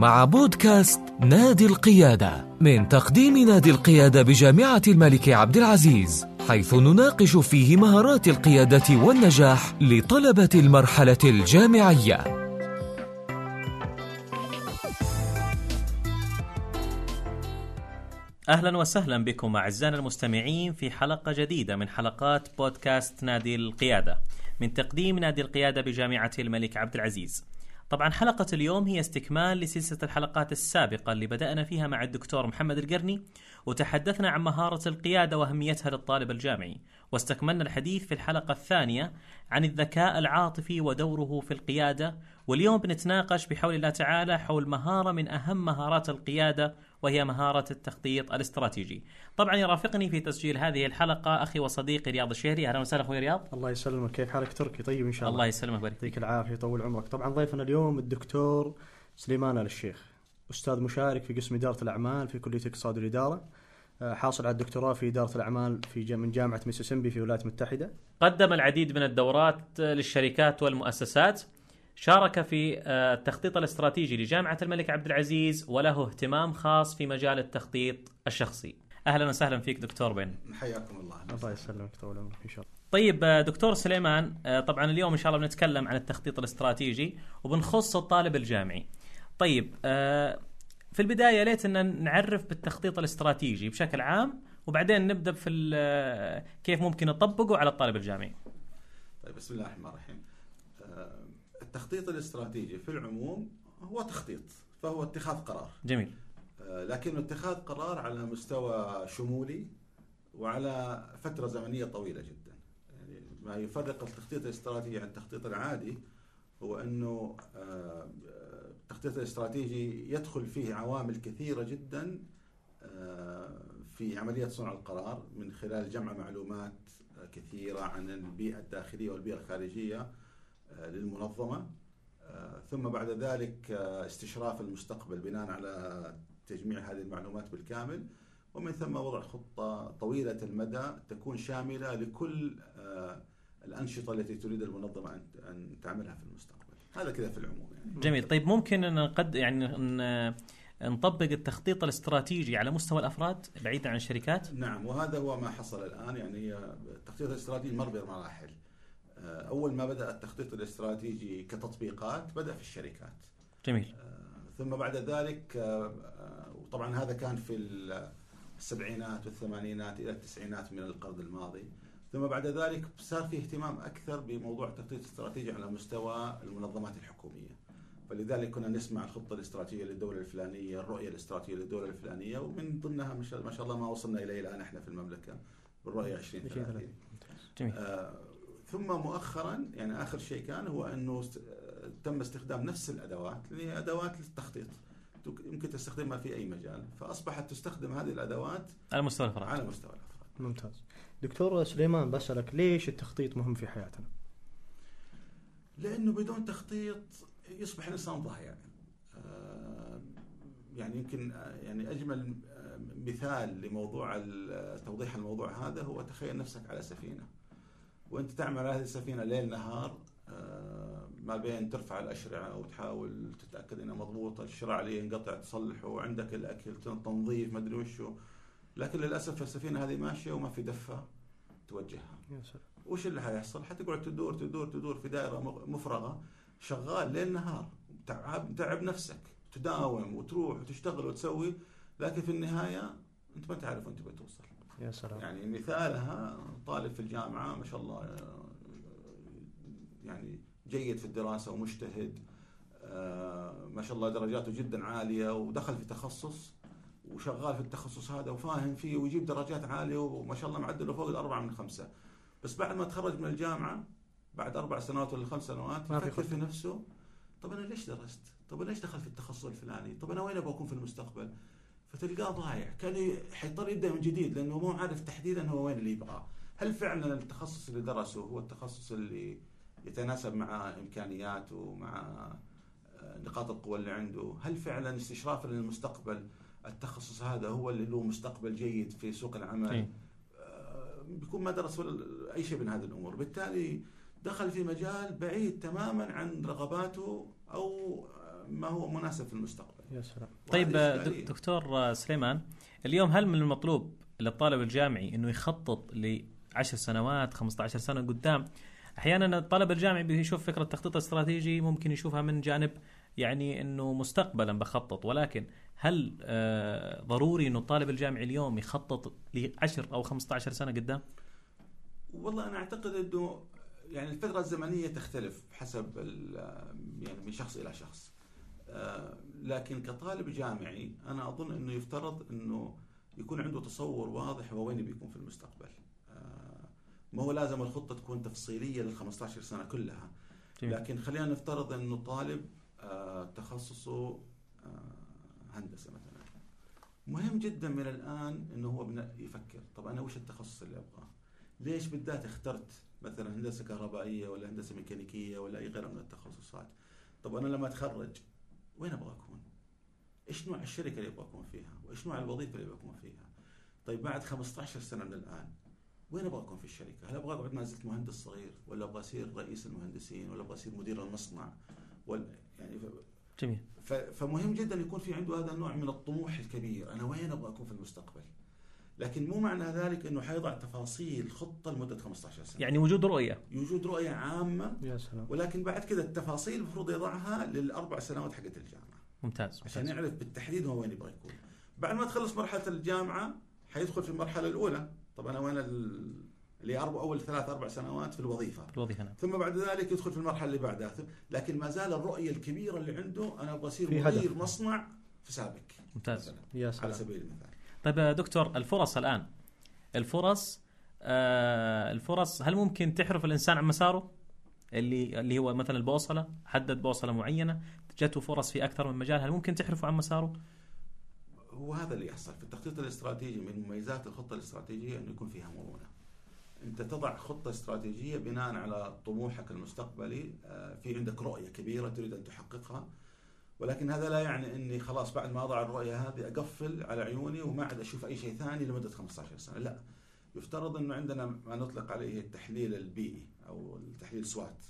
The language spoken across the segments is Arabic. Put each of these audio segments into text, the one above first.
مع بودكاست نادي القيادة من تقديم نادي القيادة بجامعة الملك عبد العزيز حيث نناقش فيه مهارات القيادة والنجاح لطلبة المرحلة الجامعية. أهلا وسهلا بكم أعزائنا المستمعين في حلقة جديدة من حلقات بودكاست نادي القيادة من تقديم نادي القيادة بجامعة الملك عبد العزيز. طبعا حلقة اليوم هي استكمال لسلسلة الحلقات السابقة اللي بدأنا فيها مع الدكتور محمد القرني وتحدثنا عن مهارة القيادة وأهميتها للطالب الجامعي. واستكملنا الحديث في الحلقة الثانية عن الذكاء العاطفي ودوره في القيادة واليوم بنتناقش بحول الله تعالى حول مهارة من أهم مهارات القيادة وهي مهارة التخطيط الاستراتيجي. طبعا يرافقني في تسجيل هذه الحلقة أخي وصديقي رياض الشهري. أهلا وسهلا أخوي رياض. الله يسلمك. كيف حالك تركي؟ طيب إن شاء الله. الله يسلمك ويبارك يعطيك العافية يطول عمرك. طبعا ضيفنا اليوم الدكتور سليمان آل الشيخ أستاذ مشارك في قسم إدارة الأعمال في كلية الاقتصاد والإدارة آه، حاصل على الدكتوراه في إدارة الأعمال في من جامعة ميسيسيمبي في الولايات المتحده قدم العديد من الدورات للشركات والمؤسسات. شارك في آه، التخطيط الاستراتيجي لجامعة الملك عبد العزيز وله اهتمام خاص في مجال التخطيط الشخصي. أهلا وسهلا فيك دكتور بن. حياكم الله. الله يسلمك يطول عمرك إن شاء الله. طيب آه، دكتور سليمان آه، طبعا اليوم إن شاء الله بنتكلم عن التخطيط الاستراتيجي وبنخص الطالب الجامعي. طيب في البداية ليت أن نعرف بالتخطيط الاستراتيجي بشكل عام وبعدين نبدأ في ال- كيف ممكن نطبقه على الطالب الجامعي. طيب بسم الله الرحمن الرحيم. التخطيط الاستراتيجي في العموم هو تخطيط فهو اتخاذ قرار. جميل. آه، لكن اتخاذ قرار على مستوى شمولي وعلى فترة زمنية طويلة جدا. يعني ما يفرق التخطيط الاستراتيجي عن التخطيط العادي هو أنه آه، التخطيط الاستراتيجي يدخل فيه عوامل كثيرة جدا آه، في عملية صنع القرار من خلال جمع معلومات كثيرة عن البيئة الداخلية والبيئة الخارجية آه، للمنظمة. آه، ثم بعد ذلك آه، استشراف المستقبل بناء على تجميع هذه المعلومات بالكامل. ومن ثم وضع خطة طويلة المدى تكون شاملة لكل الأنشطة التي تريد المنظمة أن- أن تعملها في المستقبل. هذا كذا في العموم يعني. جميل. طيب ممكن أن نقد يعني ن- نطبق التخطيط الاستراتيجي على مستوى الأفراد بعيدا عن الشركات؟ نعم وهذا هو ما حصل الآن. يعني التخطيط الاستراتيجي مر بمراحل آه، أول ما بدأ التخطيط الاستراتيجي كتطبيقات بدأ في الشركات. جميل. آه، ثم بعد ذلك آه، وطبعا هذا كان في السبعينات والثمانينات إلى التسعينات من القرن الماضي. ثم بعد ذلك صار في اهتمام أكثر بموضوع التخطيط الاستراتيجي على مستوى المنظمات الحكومية. فلذلك كنا نسمع الخطة الاستراتيجية للدولة الفلانية، الرؤية الاستراتيجية للدولة الفلانية ومن ضمنها ما شاء ما شاء الله ما وصلنا إليه الآن إحنا في المملكة بالرؤية 2030 جميل. آه، ثم مؤخرا يعني آخر شيء كان هو أنه تم استخدام نفس الأدوات اللي هي ادوات للتخطيط يمكن تستخدمها في أي مجال. فأصبحت تستخدم هذه الأدوات على مستوى الأفراد. على مستوى الأفراد. ممتاز. دكتور سليمان بسألك ليش التخطيط مهم في حياتنا؟ لأنه بدون تخطيط يصبح الإنسان ضايع. آه، يعني يمكن آه، يعني أجمل آه، مثال لموضوع توضيح الموضوع هذا هو تخيل نفسك على سفينة. وأنت تعمل على هذه السفينة ليل نهار آه، ما بين ترفع الأشرعة وتحاول تتأكد إنها مضبوطة الشراع اللي ينقطع تصلحه وعندك الأكل تنظيف ما أدري وشو. لكن للأسف السفينة هذه ماشية وما في دفة توجهها. يا سلام. وش اللي حيحصل؟ حتقعد تدور تدور تدور في دائرة مفرغة شغال ليل نهار. تعب تعب نفسك. تداوم وتروح وتشتغل وتسوي لكن في النهاية أنت ما تعرف انت بتوصل يا سلام يعني مثالها طالب في الجامعة ما شاء الله يعني جيد في الدراسة ومجتهد آه، ما شاء الله درجاته جدا عالية ودخل في تخصص وشغال في التخصص هذا وفاهم فيه ويجيب درجات عالية وما شاء الله معدله فوق الأربعة من خمسة بس بعد ما تخرج من الجامعة بعد أربع سنوات ولا خمس سنوات ما في يفكر. في نفسه طب أنا ليش درست؟ طب أنا ليش دخلت في التخصص الفلاني؟ طب أنا وين أبغى أكون في المستقبل؟ فتلقاه ضايع. كان حيضطر يبدا من جديد لأنه مو عارف تحديدا هو وين اللي يبغاه. هل فعلا التخصص اللي درسه هو التخصص اللي يتناسب مع امكانياته ومع آه، نقاط القوة اللي عنده؟ هل فعلا استشرافا للمستقبل التخصص هذا هو اللي له مستقبل جيد في سوق العمل؟ إيه. آه، بيكون ما درس ولا أي شيء من هذه الأمور. بالتالي دخل في مجال بعيد تماما عن رغباته أو آه، ما هو مناسب في المستقبل. يا سلام. طيب دكتور سليمان اليوم هل من المطلوب للطالب الجامعي إنه يخطط لعشر سنوات 15 سنة قدام؟ أحيانا الطالب الجامعي بيشوف فكرة التخطيط الاستراتيجي ممكن يشوفها من جانب يعني إنه مستقبلا بخطط ولكن هل آه ضروري إنه الطالب الجامعي اليوم يخطط ل 10 أو 15 سنة قدام؟ والله أنا أعتقد إنه يعني الفترة الزمنية تختلف حسب ال- يعني من شخص إلى شخص. لكن كطالب جامعي أنا أظن إنه يفترض إنه يكون عنده تصور واضح هو وين بيكون في المستقبل آه، ما هو لازم الخطة تكون تفصيلية لل 15 سنة كلها. لكن خلينا نفترض إنه طالب آه، تخصصه آه، هندسة مثلا مهم جدا من الآن إنه هو يفكر طب أنا وش التخصص اللي أبغاه؟ ليش بالذات اخترت مثلا هندسة كهربائية ولا هندسة ميكانيكية ولا أي غيرها من التخصصات؟ طب أنا لما أتخرج وين أبغى أكون؟ إيش نوع الشركة اللي أبغى أكون فيها؟ وإيش نوع الوظيفة اللي أبغى أكون فيها؟ طيب بعد 15 سنة من الآن وين أبغى أكون في الشركة؟ هل أبغى أقعد ما زلت مهندس صغير ولا أبغى أصير رئيس المهندسين ولا أبغى أصير مدير المصنع؟ ولا يعني ف- جميل ف- فمهم جدا يكون في عنده هذا النوع من الطموح الكبير أنا وين أبغى أكون في المستقبل لكن مو معنى ذلك إنه حيضع تفاصيل خطة لمدة 15 سنة. يعني وجود رؤية. يوجد رؤية عامة. يا سلام. ولكن بعد كذا التفاصيل المفروض يضعها للأربع سنوات حقت الجامعة. ممتاز, عشان ممتاز. يعرف بالتحديد هو وين يبغى يكون. بعد ما تخلص مرحلة الجامعة حيدخل في المرحلة الأولى. طب أنا وين ال- اللي أربع أول ثلاث أربع سنوات في الوظيفة. الوظيفة نعم. ثم بعد ذلك يدخل في المرحلة اللي بعدها. لكن ما زال الرؤية الكبيرة اللي عنده أنا أبغى أصير في مدير. مصنع في سابك ممتاز. مثلا يا على سلام. سبيل المثال. طيب دكتور الفرص الآن الفرص آه الفرص هل ممكن تحرف الإنسان عن مساره؟ اللي اللي هو مثلا البوصلة حدد بوصلة معينة جاته فرص في أكثر من مجال هل ممكن تحرفه عن مساره؟ هو هذا اللي يحصل في التخطيط الاستراتيجي من مميزات الخطة الاستراتيجية إنه يكون فيها مرونة. أنت تضع خطة استراتيجية بناء على طموحك المستقبلي، آه، في عندك رؤية كبيرة تريد أن تحققها ولكن هذا لا يعني إني خلاص بعد ما أضع الرؤية هذه أقفل على عيوني وما عاد أشوف أي شيء ثاني لمدة 15 سنة، لا. يفترض إنه عندنا ما نطلق عليه التحليل البيئي أو التحليل سوات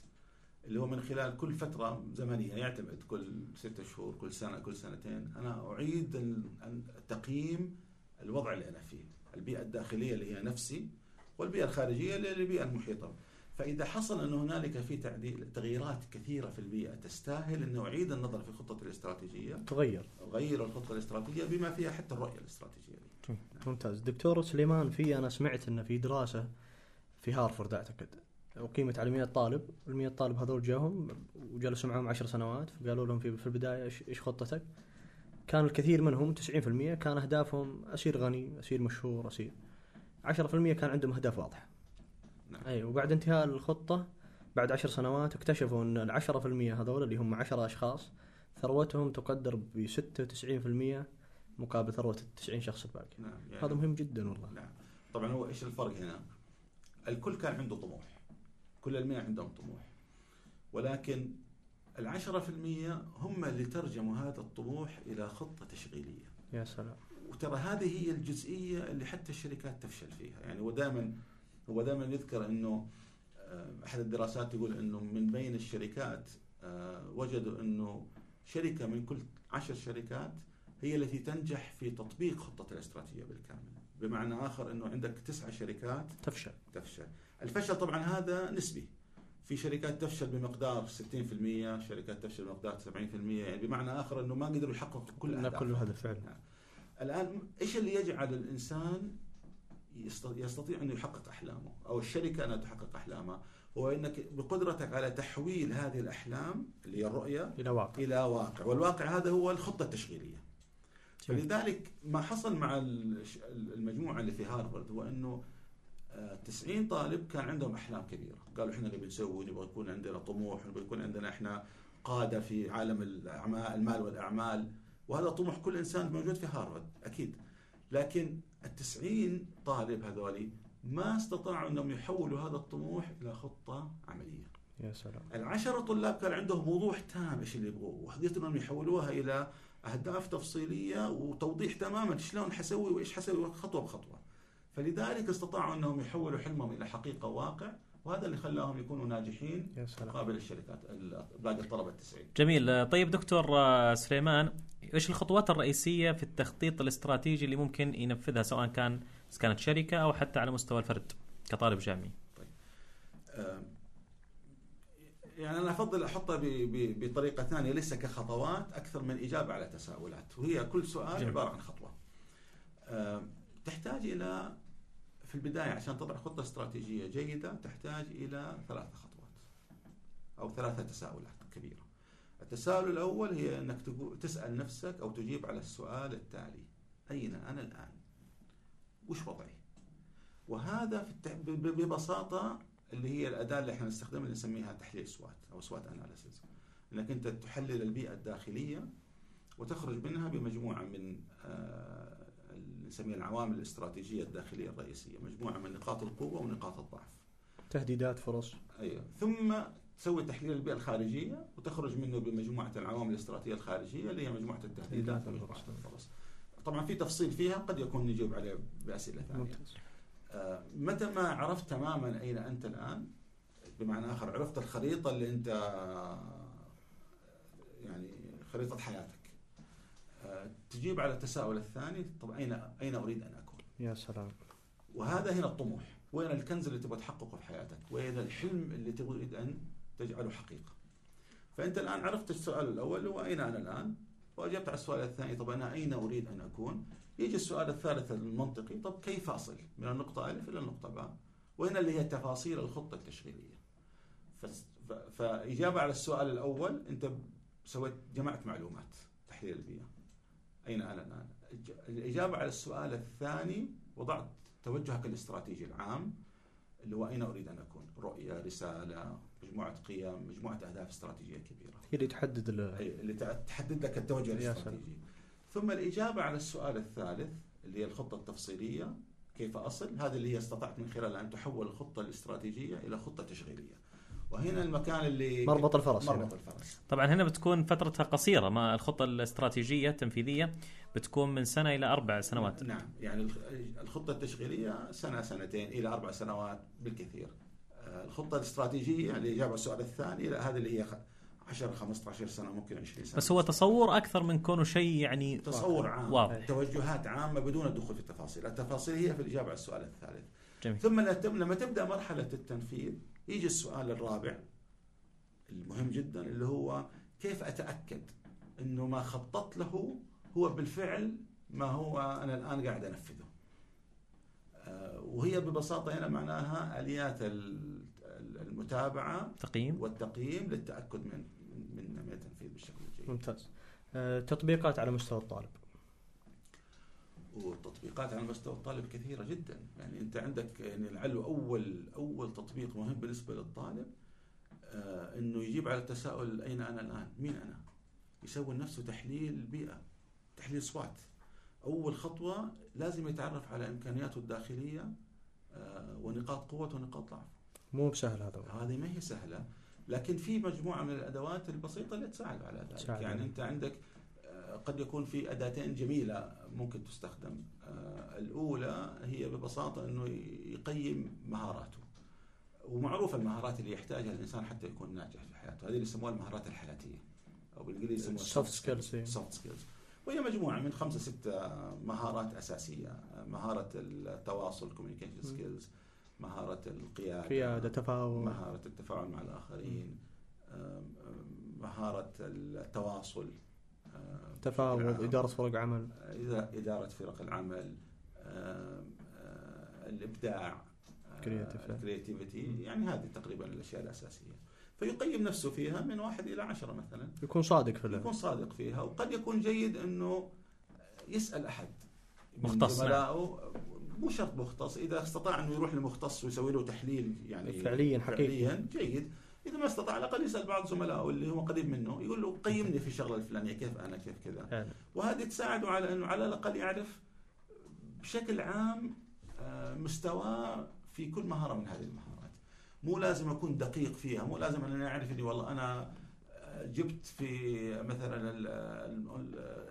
اللي هو من خلال كل فترة زمنية يعتمد كل ستة شهور كل سنة كل سنتين ال- ال- تقييم الوضع اللي أنا فيه البيئة الداخلية اللي هي نفسي والبيئة الخارجية اللي هي البيئة المحيطة فإذا حصل أن هنالك في تعديل تغييرات كثيرة في البيئة تستاهل أن أعيد النظر في الخطة الاستراتيجية تغير أغير الخطة الاستراتيجية بما فيها حتى الرؤية الاستراتيجية دي. ممتاز دكتور سليمان في أنا سمعت انه في دراسة في هارفرد أعتقد وقيمت على 100 طالب ال 100 طالب هذول جاهم وجلسوا معهم 10 سنوات فقالوا لهم في في البداية إيش خطتك؟ كان الكثير منهم 90% كان أهدافهم اصير غني، اصير مشهور، اصير 10% كان عندهم أهداف واضحة. نعم. أي وبعد انتهاء الخطة بعد 10 سنوات اكتشفوا أن ال 10% هذول اللي هم 10 أشخاص ثروتهم تقدر ب 96% مقابل ثروة ال 90 شخص الباقي. نعم يعني هذا مهم جدا والله. نعم طبعا هو إيش الفرق هنا؟ الكل كان عنده طموح كل المئة عندهم طموح ولكن العشرة في المية هم اللي ترجموا هذا الطموح إلى خطة تشغيلية يا سلام وترى هذه هي الجزئية اللي حتى الشركات تفشل فيها يعني هو دائما هو دائما يذكر أنه آه، أحد الدراسات يقول أنه من بين الشركات آه، وجدوا أنه شركة من كل عشر شركات هي التي تنجح في تطبيق خطة الاستراتيجية بالكامل. بمعنى آخر أنه عندك تسعة شركات تفشل. تفشل. الفشل طبعا هذا نسبي. في شركات تفشل بمقدار 60% شركات تفشل بمقدار 70% يعني بمعنى آخر أنه ما قدروا يحققوا كل لا أهدافهم. كل هدف فعلا. الآن إيش اللي يجعل الإنسان يستطيع أنه يحقق أحلامه أو الشركة أنها تحقق أحلامها. هو أنك بقدرتك على تحويل هذه الأحلام اللي هي الرؤية إلى واقع. إلى واقع. والواقع هذا هو الخطة التشغيلية. فلذلك ما حصل مع المجموعة اللي في هارفارد هو أنه آه، 90 طالب كان عندهم أحلام كبيرة. قالوا إحنا نبي نسوي نبغى يكون عندنا طموح نبغى يكون عندنا إحنا قادة في عالم الأعمال المال والأعمال. وهذا طموح كل إنسان موجود في هارفارد أكيد. لكن التسعين طالب هذولي ما استطاعوا أنهم يحولوا هذا الطموح إلى خطة عملية. يا سلام. العشرة طلاب كان عندهم وضوح تام إيش اللي يبغوه وقدروا انهم يحولوها إلى أهداف تفصيلية وتوضيح تماما شلون حسوي وإيش حسوي خطوة بخطوة. فلذلك استطاعوا انهم يحولوا حلمهم إلى حقيقة وواقع وهذا اللي خلاهم يكونوا ناجحين يا سلام. مقابل الشركات ال- باقي الطلبة التسعين. جميل. طيب دكتور آه، إيش الخطوات الرئيسية في التخطيط الاستراتيجي اللي ممكن ينفذها سواء كان كانت شركة أو حتى على مستوى الفرد كطالب جامعي؟ آه، يعني أنا أفضل أحطها بطريقة ثانية ليس كخطوات أكثر من إجابة على تساؤلات. وهي كل سؤال جميل. عبارة عن خطوة. آه، تحتاج إلى في البداية عشان تضع خطة استراتيجية جيدة تحتاج إلى ثلاث خطوات أو ثلاثة تساؤلات كبيرة. التساؤل الأول هي أنك تسأل نفسك أو تجيب على السؤال التالي. أين أنا الآن؟ وش وضعي؟ وهذا في ببساطة اللي هي الأداة اللي إحنا نستخدمها اللي نسميها تحليل SWOT أو SWOT analysis إنك أنت تحلل البيئة الداخلية وتخرج منها بمجموعة من آه، نسميها العوامل الاستراتيجية الداخلية الرئيسية، مجموعة من نقاط القوة ونقاط الضعف. تهديدات فرص. أيوه، ثم تسوي تحليل البيئة الخارجية وتخرج منه بمجموعة العوامل الاستراتيجية الخارجية اللي هي مجموعة التهديدات والفرص. طبعا في تفصيل فيها قد يكون نجيب عليه بأسئلة ثانية. آه، متى ما عرفت تماما أين أنت الآن بمعنى آخر عرفت الخريطة اللي أنت يعني خريطة حياتك آه، تجيب على التساؤل الثاني طب أين أين أريد أن أكون؟ يا سلام وهذا هنا الطموح وين الكنز اللي تبغى تحققه في حياتك؟ وين الحلم اللي تريد أن تجعله حقيقة؟ فأنت الآن عرفت السؤال الأول هو اين أنا الآن؟ وأجبت على السؤال الثاني طب أنا أين أريد أن أكون؟ يجي السؤال الثالث المنطقي طب كيف أصل من النقطة ألف إلى النقطة باء وهنا اللي هي تفاصيل الخطة التشغيلية فإجابة على السؤال الأول أنت سويت جمعت معلومات تحليل البيئة أين أنا الآن الإجابة على السؤال الثاني وضعت توجهك الاستراتيجي العام اللي هو أين أريد أن أكون؟ رؤية رسالة مجموعة قيم مجموعة أهداف استراتيجية كبيرة. هي اللي تحدد اللي تحدد لك التوجه الاستراتيجي. ثم الإجابة على السؤال الثالث اللي هي الخطة التفصيلية كيف أصل؟ هذه اللي هي استطعت من خلالها أن تحول الخطة الاستراتيجية إلى خطة تشغيلية. وهنا المكان اللي مربط الفرس مربط الفرس. طبعا هنا بتكون فترتها قصيرة ما الخطة الاستراتيجية التنفيذية. بتكون من سنة إلى أربع سنوات. نعم يعني الخطة التشغيلية سنة سنتين إلى أربع سنوات بالكثير. آه، الخطة الاستراتيجية اللي جاب السؤال الثاني هذه اللي هي 10 15 سنة ممكن 20 سنة. بس هو تصور أكثر من كونه شيء يعني تصور عام واضح. توجهات عامة بدون الدخول في التفاصيل، التفاصيل هي في الإجابة على السؤال الثالث. جميل. ثم لما تبدأ مرحلة التنفيذ يجي السؤال الرابع المهم جدا اللي هو كيف أتأكد إنه ما خططت له هو بالفعل ما هو أنا الآن قاعد أنفذه. آه، وهي ببساطة هنا معناها آليات المتابعة تقييم والتقييم للتأكد من من من التنفيذ بالشكل الجيد. ممتاز. آه، تطبيقات على مستوى الطالب. والتطبيقات على مستوى الطالب كثيرة جدا، يعني أنت عندك يعني لعله اول أول تطبيق مهم بالنسبة للطالب آه إنه يجيب على التساؤل أين أنا الآن؟ مين أنا؟ يسوي لنفسه تحليل بيئة، تحليل سوات. أول خطوة لازم يتعرف على إمكانياته الداخلية آه ونقاط قوة ونقاط ضعف. مو بسهل هذا. هذه ما هي سهلة لكن في مجموعة من الأدوات البسيطة اللي تساعد على ذلك. ساعد يعني أنت عندك آه، قد يكون في أداتين جميلة ممكن تستخدم. آه، الأولى هي ببساطة إنه يقيم مهاراته. ومعروف المهارات اللي يحتاجها الإنسان حتى يكون ناجح في حياته. هذه اللي يسموها المهارات الحياتية أو بالإنجليزي يسموها soft skills soft skills وهي مجموعة من خمسة سته مهارات أساسية مهارة التواصل communication skills مهارة القيادة قيادة تفاعل مهارة التفاعل مع الآخرين مهارة التواصل تفاوض إدارة فرق عمل. إدارة فرق العمل الإبداع ال creativity يعني هذه تقريبا الأشياء الأساسية. فيقيم نفسه فيها من واحد إلى عشرة مثلا. يكون صادق في يكون صادق فيها وقد يكون جيد أنه يسأل أحد مختص نعم. مو شرط مختص إذا استطاع إنه يروح لمختص ويسوي له تحليل يعني فعليا حقيقي فعليا جيد. إذا ما استطاع على الأقل يسأل بعض زملائه اللي هو قريب منه يقول له قيمني في الشغلة الفلانية كيف أنا كيف كذا. وهذه تساعده على إنه على الأقل يعرف بشكل عام آه، مستواه في كل مهارة من هذه المهارات. مو لازم أكون دقيق فيها مو لازم أنا أعرف اني والله أنا آه، جبت في مثلا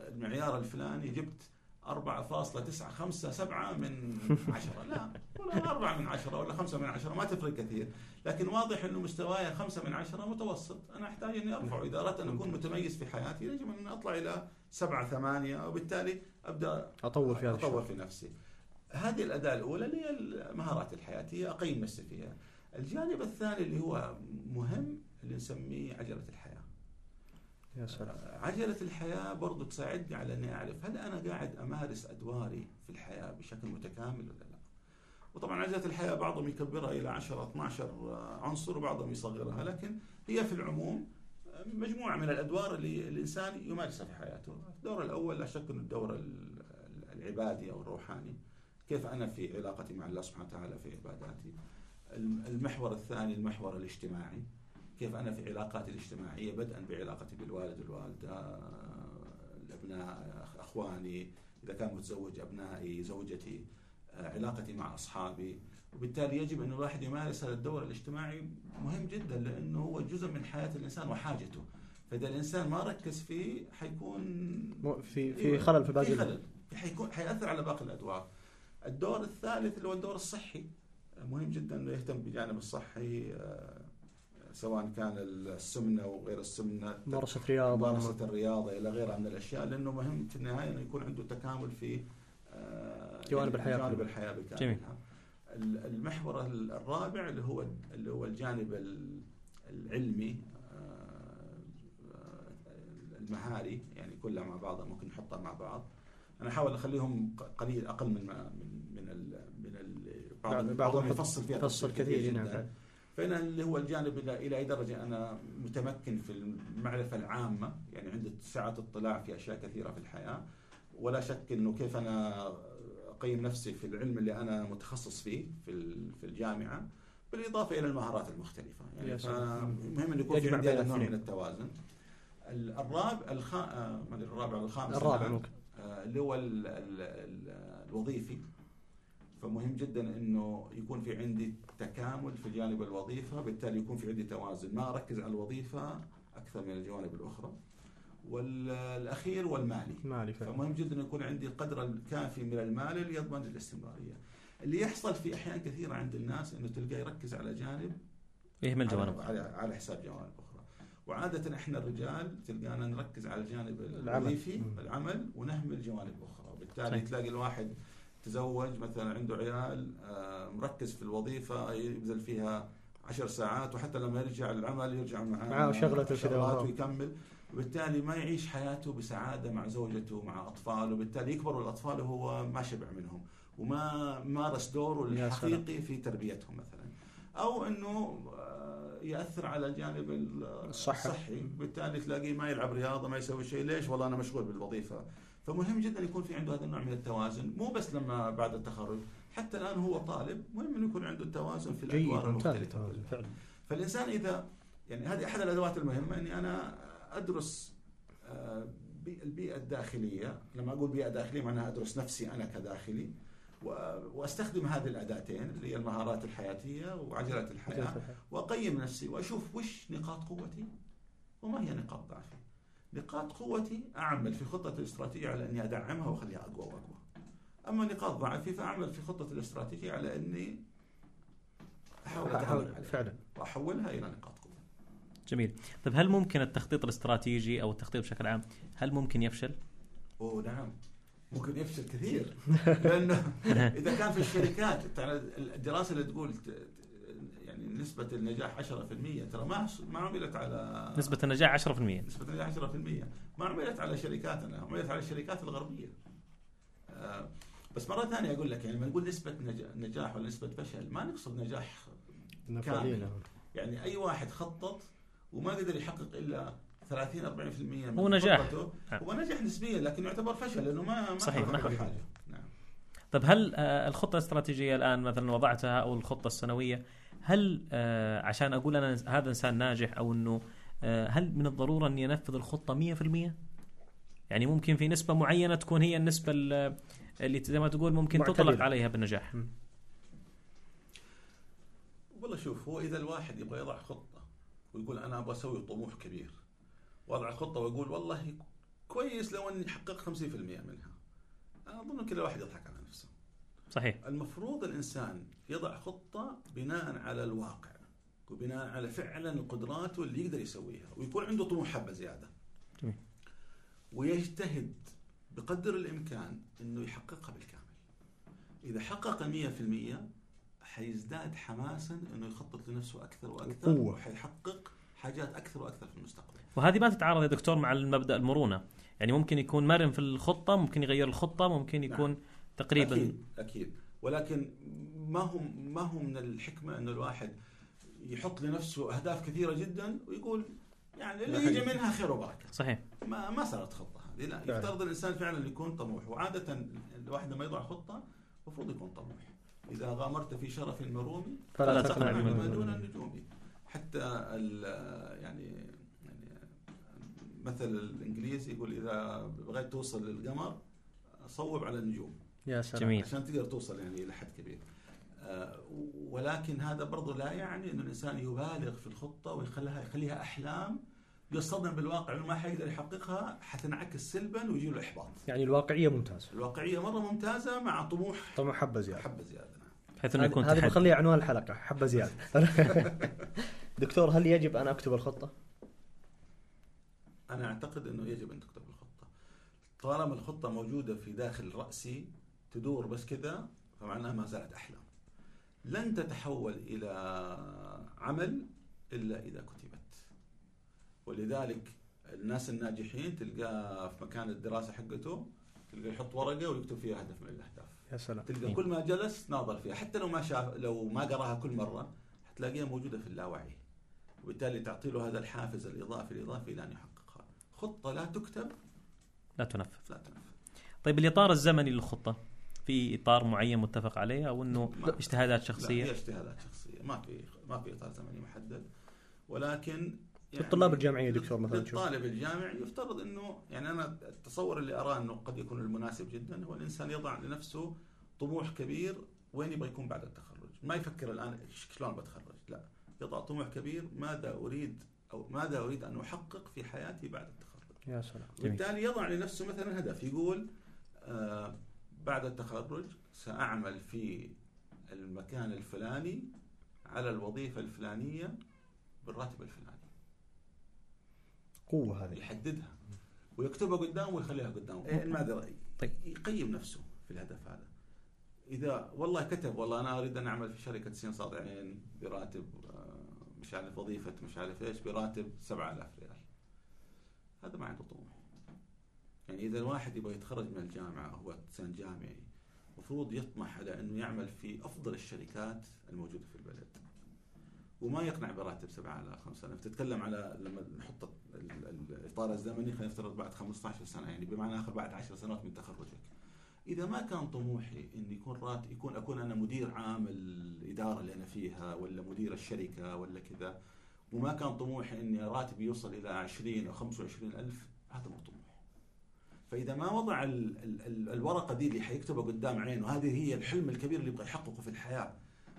المعيار الفلاني جبت 4.957 من 10 لا ولا 4 من 10 ولا 5 من 10 ما تفرق كثير. لكن واضح إنه مستواي 5 من 10 متوسط. أنا أحتاج إني أرفع اذا اردت ان أكون متميز في حياتي. يجب أن أطلع إلى 7 8 وبالتالي أبدأ أطور في هذا أطور في نفسي. هذه الأداة الأولى اللي هي المهارات الحياتية أقيم نفسي فيها. الجانب الثاني اللي هو مهم اللي نسميه عجلة الحياة. يا سلام. عجلة الحياة برضو تساعدني على أني أعرف هل أنا قاعد أمارس أدواري في الحياة بشكل متكامل ولا لا. وطبعا عجلة الحياة بعضهم يكبرها إلى 10 12 عنصر وبعضهم يصغرها لكن هي في العموم مجموعة من الأدوار اللي الإنسان يمارسها في حياته. الدور الأول لا شك أنه الدور ال- العبادي أو الروحاني. كيف أنا في علاقتي مع الله سبحانه وتعالى في عباداتي. المحور الثاني المحور الاجتماعي. كيف أنا في علاقاتي الاجتماعية بدءا بعلاقتي بالوالد والوالدة الأبناء أخواني. إذا كان متزوج أبنائي زوجتي. علاقتي مع أصحابي. وبالتالي يجب أن الواحد يمارس هذا الدور الاجتماعي مهم جدا لأنه هو جزء من حياة الإنسان وحاجته. فإذا الإنسان ما ركز فيه حيكون في في أيوة، خلل في باقي في خلل. حيكون حيأثر على باقي الأدوار. الدور الثالث اللي هو الدور الصحي. مهم جدا إنه يهتم بالجانب الصحي آه، سواء كان السمنة وغير السمنة ممارسة رياضة ممارسه الرياضة إلى غيرها من الأشياء لأنه مهم في النهاية إنه يكون عنده تكامل في آه، جوانب يعني الحياة جوانب. الحياة. بكاملها ال- المحور ال- الرابع اللي هو اللي هو الجانب ال- العلمي آه، المهاري يعني كلها مع بعضها ممكن نحطها مع بعض أنا أحاول أخليهم قليل أقل من من من ال من ال بعض بعض- بعضهم بعضهم يفصل فيها يفصل كثير نعم. فهنا اللي هو الجانب إلى إلى أي درجة أنا متمكن في المعرفة العامة يعني عندي سعه اطلاع في أشياء كثيرة في الحياة ولا شك إنه كيف أنا أقيم نفسي في العلم اللي أنا متخصص فيه في في الجامعة بالإضافة إلى المهارات المختلفة يعني. مهم إنه يكون في عندي النوع من. التوازن ال- الرابع الخ... آه، ما الرابع الخامس الرابع. ممكن آه، اللي هو ال- ال- ال- الوظيفي فمهم جدا إنه يكون في عندي تكامل في جانب الوظيفة بالتالي يكون في عندي توازن. ما أركز على الوظيفة أكثر من الجوانب الأخرى. والأخير والمالي. مالي فعلا. فمهم جدا أن يكون عندي القدر الكافي من المال اللي يضمن الاستمرارية. اللي يحصل في أحيان كثيرة عند الناس إنه تلقاه يركز على جانب يهمل جوانب. على, على, حساب جوانب أخرى. وعادة إحنا الرجال تلقانا نركز على الجانب العمل. الوظيفي. العمل ونهمل جوانب أخرى. وبالتالي صحيح. تلاقي الواحد تزوج مثلا عنده عيال آه، مركز في الوظيفة يبذل فيها عشر ساعات وحتى لما يرجع العمل يرجع معاه معاه شغلته كذا شغلات وراه. ويكمل. وبالتالي ما يعيش حياته بسعادة مع زوجته مع أطفاله. وبالتالي يكبروا الأطفال وهو ما شبع منهم وما مارس دوره. الحقيقي في تربيتهم مثلا. أو إنه آه، يأثر على الجانب. الصحي. بالتالي تلاقيه ما يلعب رياضة ما يسوي شيء. ليش؟ والله أنا مشغول بالوظيفة. فمهم جدا يكون في عنده هذا النوع من التوازن مو بس لما بعد التخرج حتى الآن هو طالب مهم إنه يكون عنده التوازن في جيد الأدوار ممتاز المختلفة. التوازن. فعلا. فالإنسان إذا يعني هذه أحد الأدوات المهمة إني أنا أدرس آه، بي- البيئة الداخلية لما أقول بيئة داخلية معناها أدرس نفسي أنا كداخلي وأستخدم هذه الأداتين اللي هي المهارات الحياتية وعجله الحياة. وأقيم نفسي وأشوف وش نقاط قوتي وما هي نقاط ضعفي. نقاط قوتي أعمل في خطة الاستراتيجية على أني أدعمها وأخليها أقوى وأقوى. أما نقاط ضعفي فأعمل في خطة الاستراتيجية على أني أحاول اتغلب عليها فعلا. وأحولها إلى نقاط قوة. جميل. طيب هل ممكن التخطيط الاستراتيجي أو التخطيط بشكل عام هل ممكن يفشل؟ أوه نعم. ممكن يفشل كثير. لأنه إذا كان في الشركات الدراسة اللي تقول نسبة النجاح 10% ترى ما ما عملت على نسبة النجاح 10% نسبة النجاح 10% ما عملت على شركاتنا عملت على الشركات الغربية. آه، بس مرة ثانية أقول لك يعني لما نقول نسبة نجا- نجاح ولا نسبة فشل ما نقصد نجاح فعليا يعني أي واحد خطط وما قدر يحقق إلا 30 40% من هو نجاح. خطته، نعم. هو نجح نسبيا لكن يعتبر فشل لأنه ما ما صحيح، ما. حاجة. نعم. طيب هل آه، الخطة الاستراتيجية الآن مثلا وضعتها أو الخطة السنوية هل آه، عشان أقول أنا هذا إنسان ناجح أو أنه آه، هل من الضرورة أني أنفذ الخطة 100%؟ يعني ممكن في نسبة معينة تكون هي النسبة ال- اللي زي ما تقول ممكن معتدلة. تطلق عليها بالنجاح والله شوف هو إذا الواحد يبغى يضع خطة ويقول أنا أبغى أسوي طموح كبير وضع خطة ويقول والله كويس لو إني حققت 50% منها أنا أظن كل واحد يضحك على نفسه صحيح المفروض الإنسان يضع خطة بناء على الواقع وبناء على فعلا قدراته اللي يقدر يسويها ويكون عنده طموح حبة زيادة جميل. ويجتهد بقدر الإمكان إنه يحققها بالكامل إذا حقق 100% حيزداد حماسا إنه يخطط لنفسه أكثر وأكثر. وحيحقق حاجات أكثر وأكثر في المستقبل وهذه ما تتعارض يا دكتور مع المبدا المرونة يعني ممكن يكون مرن في الخطة ممكن يغير الخطة ممكن يكون نعم. تقريبا. أكيد أكيد. ولكن ما هو ما هو من الحكمة إنه الواحد يحط لنفسه أهداف كثيرة جدا ويقول يعني اللي يجي منها خير وبركة. صحيح. ما ما صارت خطة هذه لا. فعلا. يفترض الإنسان فعلا يكون طموح وعادة الواحد لما يضع خطة المفروض يكون طموح. إذا غامرت في شرف المروم فلا تقنع بما ما دون النجوم. حتى ال- يعني يعني مثل الانجليزي يقول إذا بغيت توصل للقمر صوب على النجوم. يا سلام جميل عشان تقدر توصل يعني إلى حد كبير آه، ولكن هذا برضو لا يعني إنه الإنسان يبالغ في الخطة ويخليها يخليها أحلام يصطدم بالواقع إنه ما حيقدر يحققها حتنعكس سلبا ويجي له إحباط. يعني الواقعية ممتازة الواقعية مرة ممتازة مع طموح طبعا حبة زيادة حبة زيادة نعم. بحيث إنه يكون هذه تحدي بخليها عنوان الحلقة حبة زيادة دكتور هل يجب أن أكتب الخطة؟ أنا أعتقد إنه يجب أن تكتب الخطة. طالما الخطة موجودة في داخل رأسي تدور بس كذا فمعناها ما زالت أحلام. لن تتحول إلى عمل إلا إذا كتبت. ولذلك الناس الناجحين تلقاه في مكان الدراسة حقته تلقاه يحط ورقة ويكتب فيها هدف من الأهداف. يا سلام. تلقى كل ما جلس ناظر فيها. حتى لو ما شاف لو ما قراها كل مرة حتلاقيها موجودة في اللاوعي. وبالتالي تعطي له هذا الحافز الإضافي الإضافي إلى أن يحققها. خطة لا تكتب لا تنفذ. لا تنفذ. طيب الاطار الزمني للخطة؟ في إطار معين متفق عليه أو إنه اجتهادات لا شخصية؟ هي اجتهادات شخصية. ما في ما في إطار زمني محدد. ولكن في الطلاب الجامعية دكتور مثلا شوف. للطالب الجامعي يفترض إنه يعني أنا التصور اللي أراه إنه قد يكون المناسب جدا هو الإنسان يضع لنفسه طموح كبير وين يبغى يكون بعد التخرج، ما يفكر الآن شلون بتخرج، لا. يضع طموح كبير ماذا أريد أو ماذا أريد أن أحقق في حياتي بعد التخرج. يا سلام. جميل. وبالتالي يضع لنفسه مثلا هدف يقول آه بعد التخرج سأعمل في المكان الفلاني على الوظيفة الفلانية بالراتب الفلاني. قوة هذه. يحددها. ويكتبها قدامه ويخليها قدامه إيه المعذرة طيب. يقيم نفسه في الهدف هذا. إذا والله كتب والله أنا أريد أن أعمل في شركة سين صادعين براتب آه، مش عارف وظيفة مش عارف إيش براتب 7000 ريال. هذا ما عنده طموح. يعني إذا الواحد يبغى يتخرج من الجامعة هو إنسان جامعي المفروض يطمح على إنه يعمل في أفضل الشركات الموجودة في البلد. وما يقنع براتب 7000 5000 تتكلم على لما نحط ال- ال- الإطار الزمني خلينا نفترض بعد 15 سنة يعني بمعنى آخر بعد 10 سنوات من تخرجك. إذا ما كان طموحي إن يكون رات يكون أكون أنا مدير عام الإدارة اللي أنا فيها ولا مدير الشركة ولا كذا وما كان طموحي إني راتبي يوصل إلى 20 أو 25 ألف هذا مو طموح فإذا ما وضع ال ال ال الورقة دي اللي حيكتبها قدام عينه هذه هي الحلم الكبير اللي يبغى يحققه في الحياة.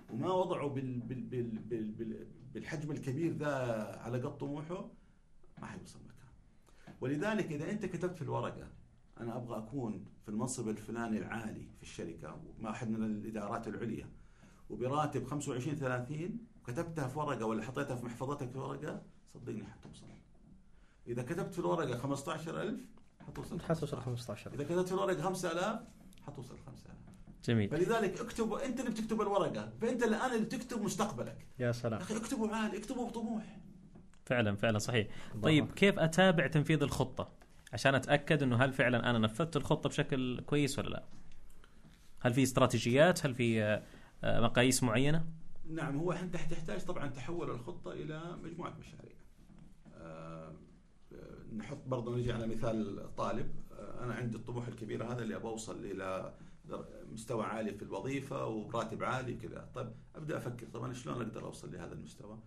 وما وضعه بال بال بال بال بال بالحجم الكبير ذا على قد طموحه ما حيوصل مكان. ولذلك إذا أنت كتبت في الورقة أنا أبغى أكون في المنصب الفلاني العالي في الشركة مع أحد من الإدارات العليا وبراتب 25 30 وكتبتها في ورقة ولا حطيتها في محفظتك في ورقة صدقني حتوصل. إذا كتبت في الورقة 15000 حتوصل حتوصل 15 إذا كتبت في الورقه 5000 حتوصل 5000 جميل. فلذلك اكتب أنت اللي بتكتب الورقة فأنت الآن اللي بتكتب مستقبلك. يا سلام. أخي اكتبوا عالي اكتبوا بطموح. فعلا فعلا صحيح. الله. طيب. كيف أتابع تنفيذ الخطة؟ عشان أتأكد إنه هل فعلا أنا نفذت الخطة بشكل كويس ولا لا. هل في استراتيجيات؟ هل في آه، آه، مقاييس معينة؟ نعم هو انت تحتاج طبعا تحول الخطة إلى مجموعة مشاريع. نحط برضه نجي على مثال طالب. آه، أنا عندي الطموح الكبير هذا اللي ابى أوصل إلى مستوى عالي في الوظيفة وبراتب عالي كذا، طيب أبدأ أفكر. طب أنا شلون أقدر أوصل لهذا المستوى؟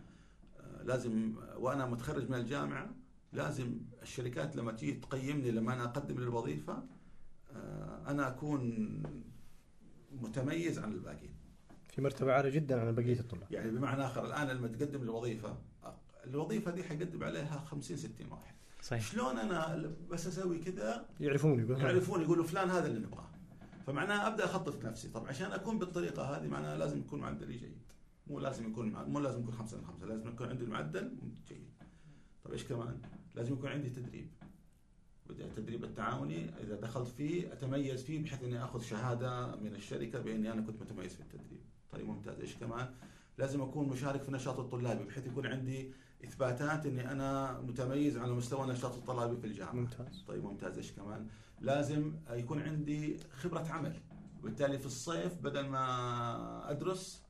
آه، لازم وأنا متخرج من الجامعة لازم الشركات لما تيجي تقيمني لما أنا أقدم للوظيفة آه، أنا أكون متميز عن الباقيين. في مرتبة عالية جدا عن بقية الطلاب. يعني بمعنى آخر الآن لما تقدم الوظيفه الوظيفة دي حيقدم عليها 50 60 واحد. صحيح. شلون أنا بس أسوي كذا؟ يعرفون يقولون يعرفون يقولوا فلان هذا اللي نبغاه. فمعناها أبدأ أخطط نفسي طب عشان أكون بالطريقة هذه معناها لازم يكون معدلي جيد. مو لازم يكون مع... مو لازم يكون خمسة من خمسة لازم يكون عندي المعدل جيد. طب إيش كمان؟ لازم يكون عندي تدريب. بدي التدريب التعاوني إذا دخلت فيه أتميز فيه بحيث إني آخذ شهادة من الشركة بإني أنا كنت متميز في التدريب. طيب ممتاز. إيش كمان؟ لازم أكون مشارك في النشاط الطلابي بحيث يكون عندي إثباتات إني أنا متميز على مستوى النشاط الطلابي في الجامعة. ممتاز. طيب ممتاز. إيش كمان؟ لازم يكون عندي خبرة عمل. وبالتالي في الصيف بدل ما أدرس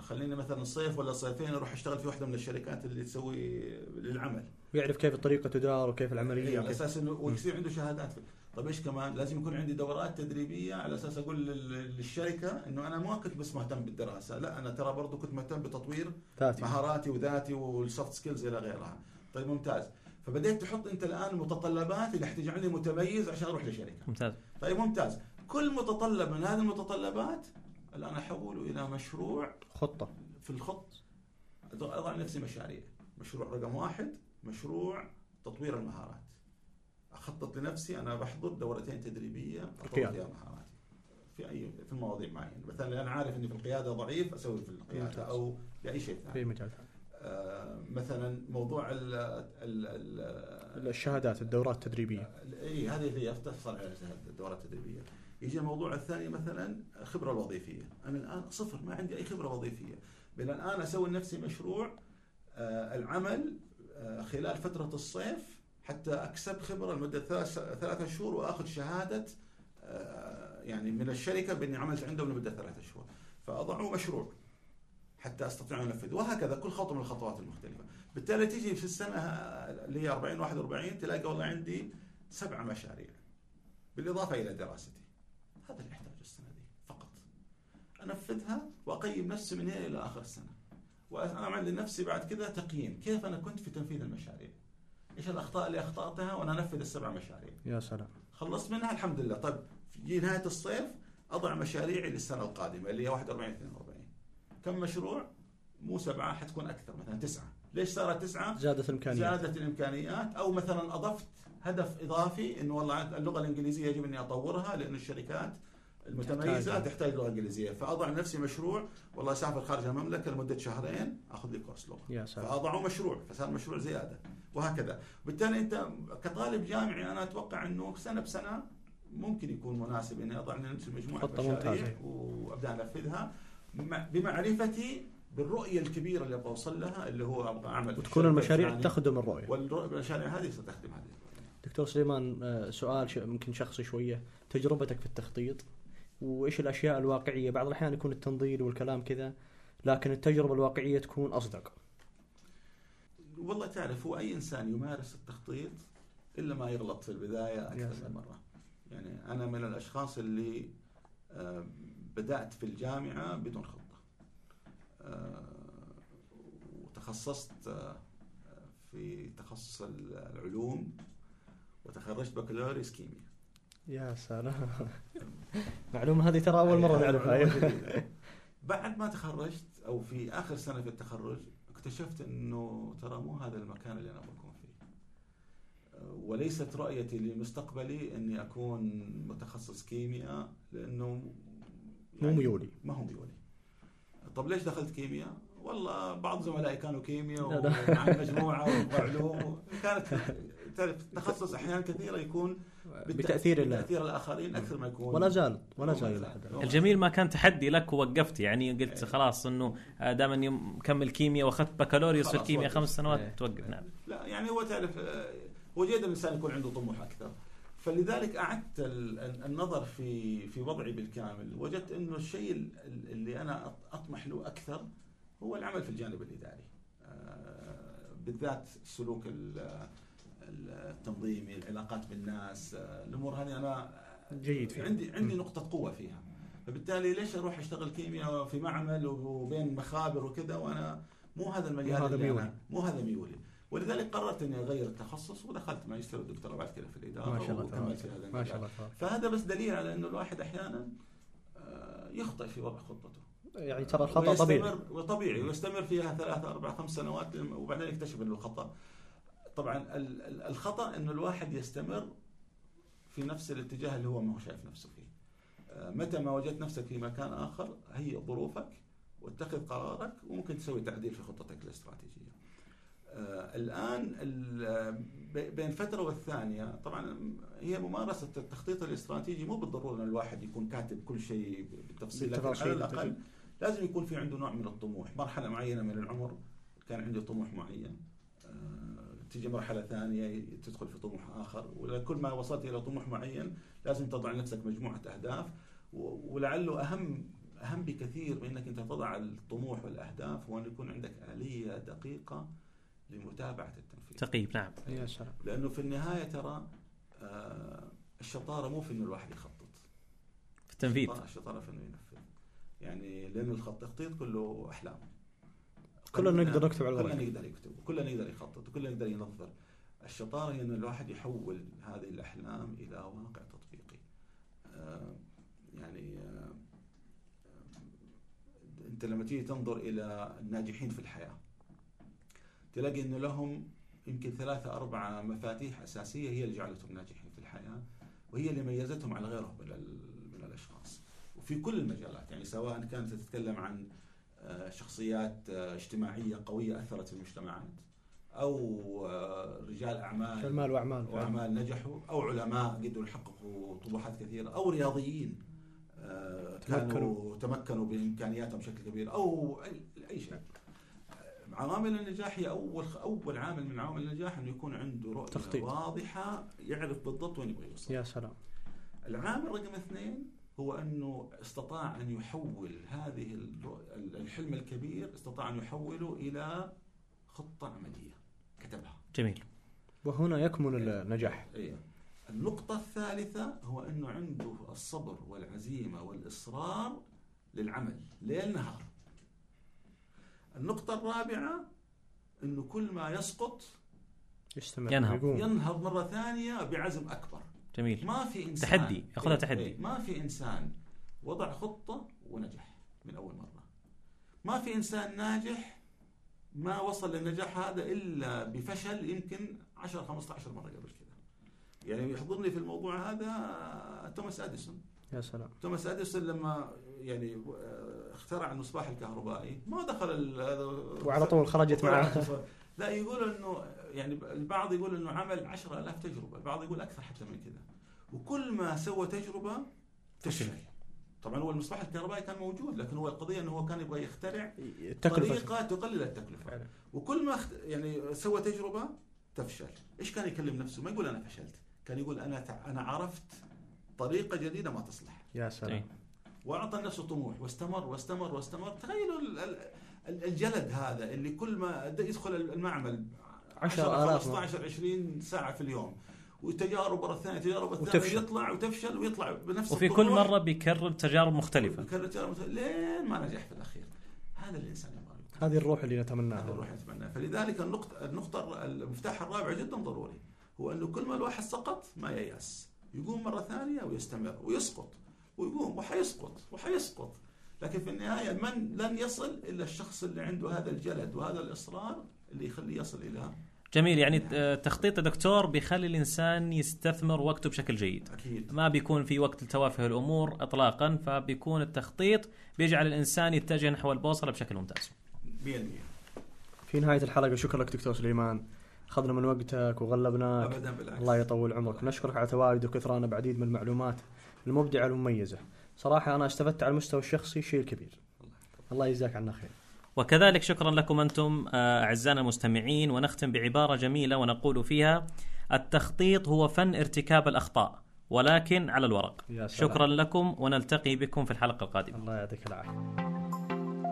خليني مثلا الصيف ولا صيفين أروح أشتغل في واحدة من الشركات اللي تسوي للعمل. ويعرف كيف الطريقة تدار وكيف العملية. إيه، على أساس انه ويصير عنده شهادات. في طيب إيش كمان؟ لازم يكون عندي دورات تدريبية على أساس أقول لل- للشركة إنه أنا ما كنت بس مهتم بالدراسة لا أنا ترى برضو كنت مهتم بتطوير ذاتي. مهاراتي وذاتي وال soft skills إلى غيرها. طيب ممتاز. فبديت تحط أنت الآن المتطلبات اللي حتجعلني متميز عشان أروح لشركة. ممتاز. طيب ممتاز. كل متطلب من هذه المتطلبات الان أحوله إلى مشروع خطة. في الخط. أضع نفسي مشاريع. مشروع رقم واحد مشروع تطوير المهارات. أخطط لنفسي أنا بحضر دورتين تدريبية اطور. فيها مهاراتي. في اي في مواضيع معينة. مثلا أنا عارف إني في القيادة ضعيف أسوي في القيادة. أو لأي شيء ثاني. في مجال ثاني. آه، مثلا موضوع ال ال ال الشهادات الدورات التدريبية. إي هذه اللي تفصل على الدورات التدريبية. يجي الموضوع الثاني مثلا الخبره الوظيفيه أنا الآن صفر ما عندي أي خبرة وظيفية. بل الآن أسوي لنفسي مشروع آه، العمل آه، خلال فترة الصيف حتى أكسب خبرة لمدة ثلاث ثلاثة شهور وآخذ شهادة آه، يعني من الشركة بإني عملت عندهم لمدة ثلاثة شهور. فاضعه مشروع حتى أستطيع أن أنفذه. وهكذا كل خطوة من الخطوات المختلفة. بالتالي تيجي في السنة اللي هي 40 41 تلاقي والله عندي سبع مشاريع بالإضافة إلى دراستي. هذا اللي أحتاجه السنة دي فقط. أنفذها وأقيم نفسي من هنا إلى آخر السنة. واعمل لنفسي بعد كذا تقييم كيف أنا كنت في تنفيذ المشاريع. إيش الأخطاء اللي أخطأتها وأنا أنفذ السبع مشاريع. يا سلام. خلصت منها الحمد لله. طيب في نهاية الصيف أضع مشاريعي للسنة القادمة اللي هي 41 42 كم مشروع؟ مو سبعة حتكون أكثر مثلا تسعة. ليش صارت تسعة؟ زادت الإمكانيات. زادت الإمكانيات. أو مثلا أضفت هدف إضافي انه والله اللغة الإنجليزية يجب إني أطورها لأن الشركات المتميزة تحتاج. تحتاج لغة إنجليزية. فأضع لنفسي مشروع والله اسافر خارج المملكة لمدة شهرين أخذ لي كورس لغة. يا سلام. فأضعه مشروع فصار مشروع زيادة. وهكذا بالتالي أنت كطالب جامعي أنا أتوقع أنه سنة بسنة ممكن يكون مناسب اني اضع لنفسي مجموعه مشاريع ممتازة. وأبدأ أنفذها بمع- بمعرفتي بالرؤية الكبيرة اللي أبغى أوصل لها اللي هو أبغى أعمل وتكون المشاريع. تخدم الرؤية والمشاريع هذه ستخدم هذه الرؤية. دكتور سليمان آه، سؤال يمكن شخصي شوية تجربتك في التخطيط وإيش الأشياء الواقعية بعض الأحيان يكون التنظير والكلام كذا لكن التجربة الواقعية تكون أصدق والله تعرف هو أي إنسان يمارس التخطيط إلا ما يغلط في أكثر سلام. من مرة. يعني أنا من الأشخاص اللي آه، بدأت في الجامعة بدون خطة. آه، وتخصصت آه، في تخصص العلوم وتخرجت بكالوريوس كيمياء. يا سلام معلومة هذه ترى أول مرة نعرفها معلومة. بعد ما تخرجت أو في آخر سنة في التخرج اكتشفت إنه ترى مو هذا المكان اللي أنا بكون فيه. وليست رؤيتي لمستقبلي إني أكون متخصص كيمياء لأنه مو ميولي. ما هو ميولي. طب ليش دخلت كيمياء؟ والله بعض زملائي كانوا كيمياء. ومع المجموعه وعلوم كانت تعرف التخصص أحيانا كثيرة يكون بتأثير الله تاثير الآخرين أكثر ما يكون. ولا زال ولا هو زال ما إلى زال. حد هو ما الجميل ما كان تحدي لك ووقفت يعني قلت خلاص إنه دام اني مكمل كيمياء وأخذت بكالوريوس في الكيمياء. خمس سنوات إيه. توقف نعم. لا يعني هو تعرف آه، هو جيد الإنسان يكون عنده طموح أكثر. فلذلك أعدت ال- ال- النظر في في وضعي بالكامل. وجدت إنه الشيء ال- ال- اللي أنا أط- أطمح له أكثر هو العمل في الجانب الإداري. آه، بالذات ال- التنظيمي العلاقات بالناس الأمور هذه أنا جيد فيها. عندي عندي نقطة قوة فيها فبالتالي ليش أروح أشتغل كيمياء في معمل وبين مخابر وكذا وأنا مو هذا المجال مو هذا ميولي. مو هذا ميولي ولذلك قررت إني أغير التخصص ودخلت ماجستير ودكتوراه بعد كده في الإدارة ما شاء الله وكملت في هذا. ما شاء. الله تبارك فهذا بس دليل على إنه الواحد أحيانا آه، يخطئ في وضع خطته. يعني ترى الخطأ طبيعي وطبيعي ويستمر فيها ثلاثة أربع خمس سنوات وبعدين يكتشف إنه الخطأ طبعا ال- ال- الخطأ إنه الواحد يستمر في نفس الاتجاه اللي هو ما هو شايف نفسه فيه آه، متى ما وجدت نفسك في مكان آخر هيئ ظروفك واتخذ قرارك وممكن تسوي تعديل في خطتك الاستراتيجية. آه الآن بين فترة والثانية طبعا هي ممارسة التخطيط الاستراتيجي مو بالضرورة إن الواحد يكون كاتب كل شيء بالتفصيل لكن على الأقل لازم يكون في عنده نوع من الطموح، مرحلة معينة من العمر كان عنده طموح معين. تيجي مرحلة ثانية تدخل في طموح آخر، وكل ما وصلت إلى طموح معين لازم تضع لنفسك مجموعة أهداف ولعله أهم أهم بكثير من إنك أنت تضع الطموح والأهداف هو أن يكون عندك آلية دقيقة لمتابعة التنفيذ. تقييم نعم. يا سلام. لأنه في النهاية ترى آه الشطارة مو في إنه الواحد يخطط. في التنفيذ. الشطارة في إنه ينفذ. يعني لأن التخطيط كله أحلام. كلنا نقدر نكتب على الورق. كلنا نقدر يكتب وكلنا يقدر يخطط وكلنا يقدر ينظر. الشطارة هي إن الواحد يحول هذه الأحلام إلى واقع تطبيقي. آه يعني آه أنت لما تيجي تنظر إلى الناجحين في الحياة تلاقي انه لهم يمكن ثلاثة أربعة مفاتيح أساسية هي اللي جعلتهم ناجحين في الحياة وهي اللي ميزتهم على غيرهم من, من الأشخاص وفي كل المجالات يعني سواء كانت تتكلم عن شخصيات اجتماعية قوية أثرت في المجتمعات أو رجال أعمال المال وأعمال وأعمال نجحوا أو علماء قدروا يحققوا طموحات كثيرة أو رياضيين كانوا تمكنوا. بإمكانياتهم بشكل كبير أو أي شيء. عوامل النجاح هي أول أول عامل من عوامل النجاح إنه يكون عنده رؤية تخطيط. واضحة يعرف بالضبط وين يبغى يوصل. يا سلام. العامل رقم اثنين هو أنه استطاع أن يحول هذه الحلم الكبير استطاع أن يحوله إلى خطة عملية. كتبها. جميل. وهنا يكمن النجاح. إيه. النقطة الثالثة هو أنه عنده الصبر والعزيمة والإصرار للعمل ليل نهار. النقطة الرابعة أنه كل ما يسقط يستمر. ينهض ينهض مرة ثانية بعزم أكبر. جميل. ما في إنسان تحدي ياخذها تحدي. إيه ما في إنسان وضع خطة ونجح من أول مرة. ما في إنسان ناجح ما وصل للنجاح هذا إلا بفشل يمكن 10 15 مرة قبل كذا. يعني يحضرني في الموضوع هذا توماس أديسون. يا سلام. توماس أديسون لما يعني اخترع المصباح الكهربائي ما دخل وعلى طول خرجت معه لا يقول إنه يعني البعض يقول إنه عمل 10000 تجربة البعض يقول أكثر حتى من كذا. وكل ما سوى تجربة فشل طبعا هو المصباح الكهربائي كان موجود لكن هو القضية إنه هو كان يبغى يخترع طريقة تقلل التكلفة. فعلا. وكل ما يعني سوى تجربة تفشل. إيش كان يكلم نفسه؟ ما يقول أنا فشلت. كان يقول أنا أنا عرفت طريقة جديدة ما تصلح. يا سلام. وأعطى نفسه طموح واستمر واستمر واستمر. تخيلوا الجلد هذا اللي كل ما يدخل المعمل 10 15 20 ساعة في اليوم. وتجارب ورا الثانية تجارب الثانية يطلع وتفشل ويطلع بنفس وفي كل مرة بيكرر تجارب مختلفة. بيكرر تجارب مختلفة. لين ما نجح في الأخير. هذا الإنسان يبغى هذه الروح اللي نتمناها. هذه الروح اللي نتمناها. فلذلك النقطه النقطة المفتاح الرابع جدا ضروري. هو انه كل ما الواحد سقط ما ييأس. يقوم مرة ثانية ويستمر ويسقط. ويقوم وحيسقط وحيسقط. لكن في النهاية من لن يصل إلا الشخص اللي عنده هذا الجلد وهذا الإصرار اللي يخليه يصل إلى جميل يعني تخطيط الدكتور بيخلي الإنسان يستثمر وقته بشكل جيد. أكيد. ما بيكون في وقت لتوافه الأمور اطلاقا فبيكون التخطيط بيجعل الإنسان يتجه نحو البوصلة بشكل ممتاز. 100% في نهاية الحلقة شكرا لك دكتور سليمان. أخذنا من وقتك وغلبناك. ابدا بالعكس. الله يطول عمرك. نشكرك على تواجدك وكثرانا بعديد من المعلومات المبدعة المميزة. صراحة أنا استفدت على المستوى الشخصي شيء كبير. الله يجزاك عنا خير. وكذلك شكرا لكم أنتم أعزائنا المستمعين ونختم بعبارة جميلة ونقول فيها التخطيط هو فن ارتكاب الأخطاء ولكن على الورق. يا سلام. شكرا لكم ونلتقي بكم في الحلقة القادمة. الله يعطيك العافية.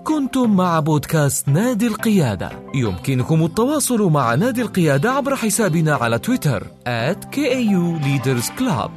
كنتم مع بودكاست نادي القيادة. يمكنكم التواصل مع نادي القيادة عبر حسابنا على تويتر at KAU Leaders Club.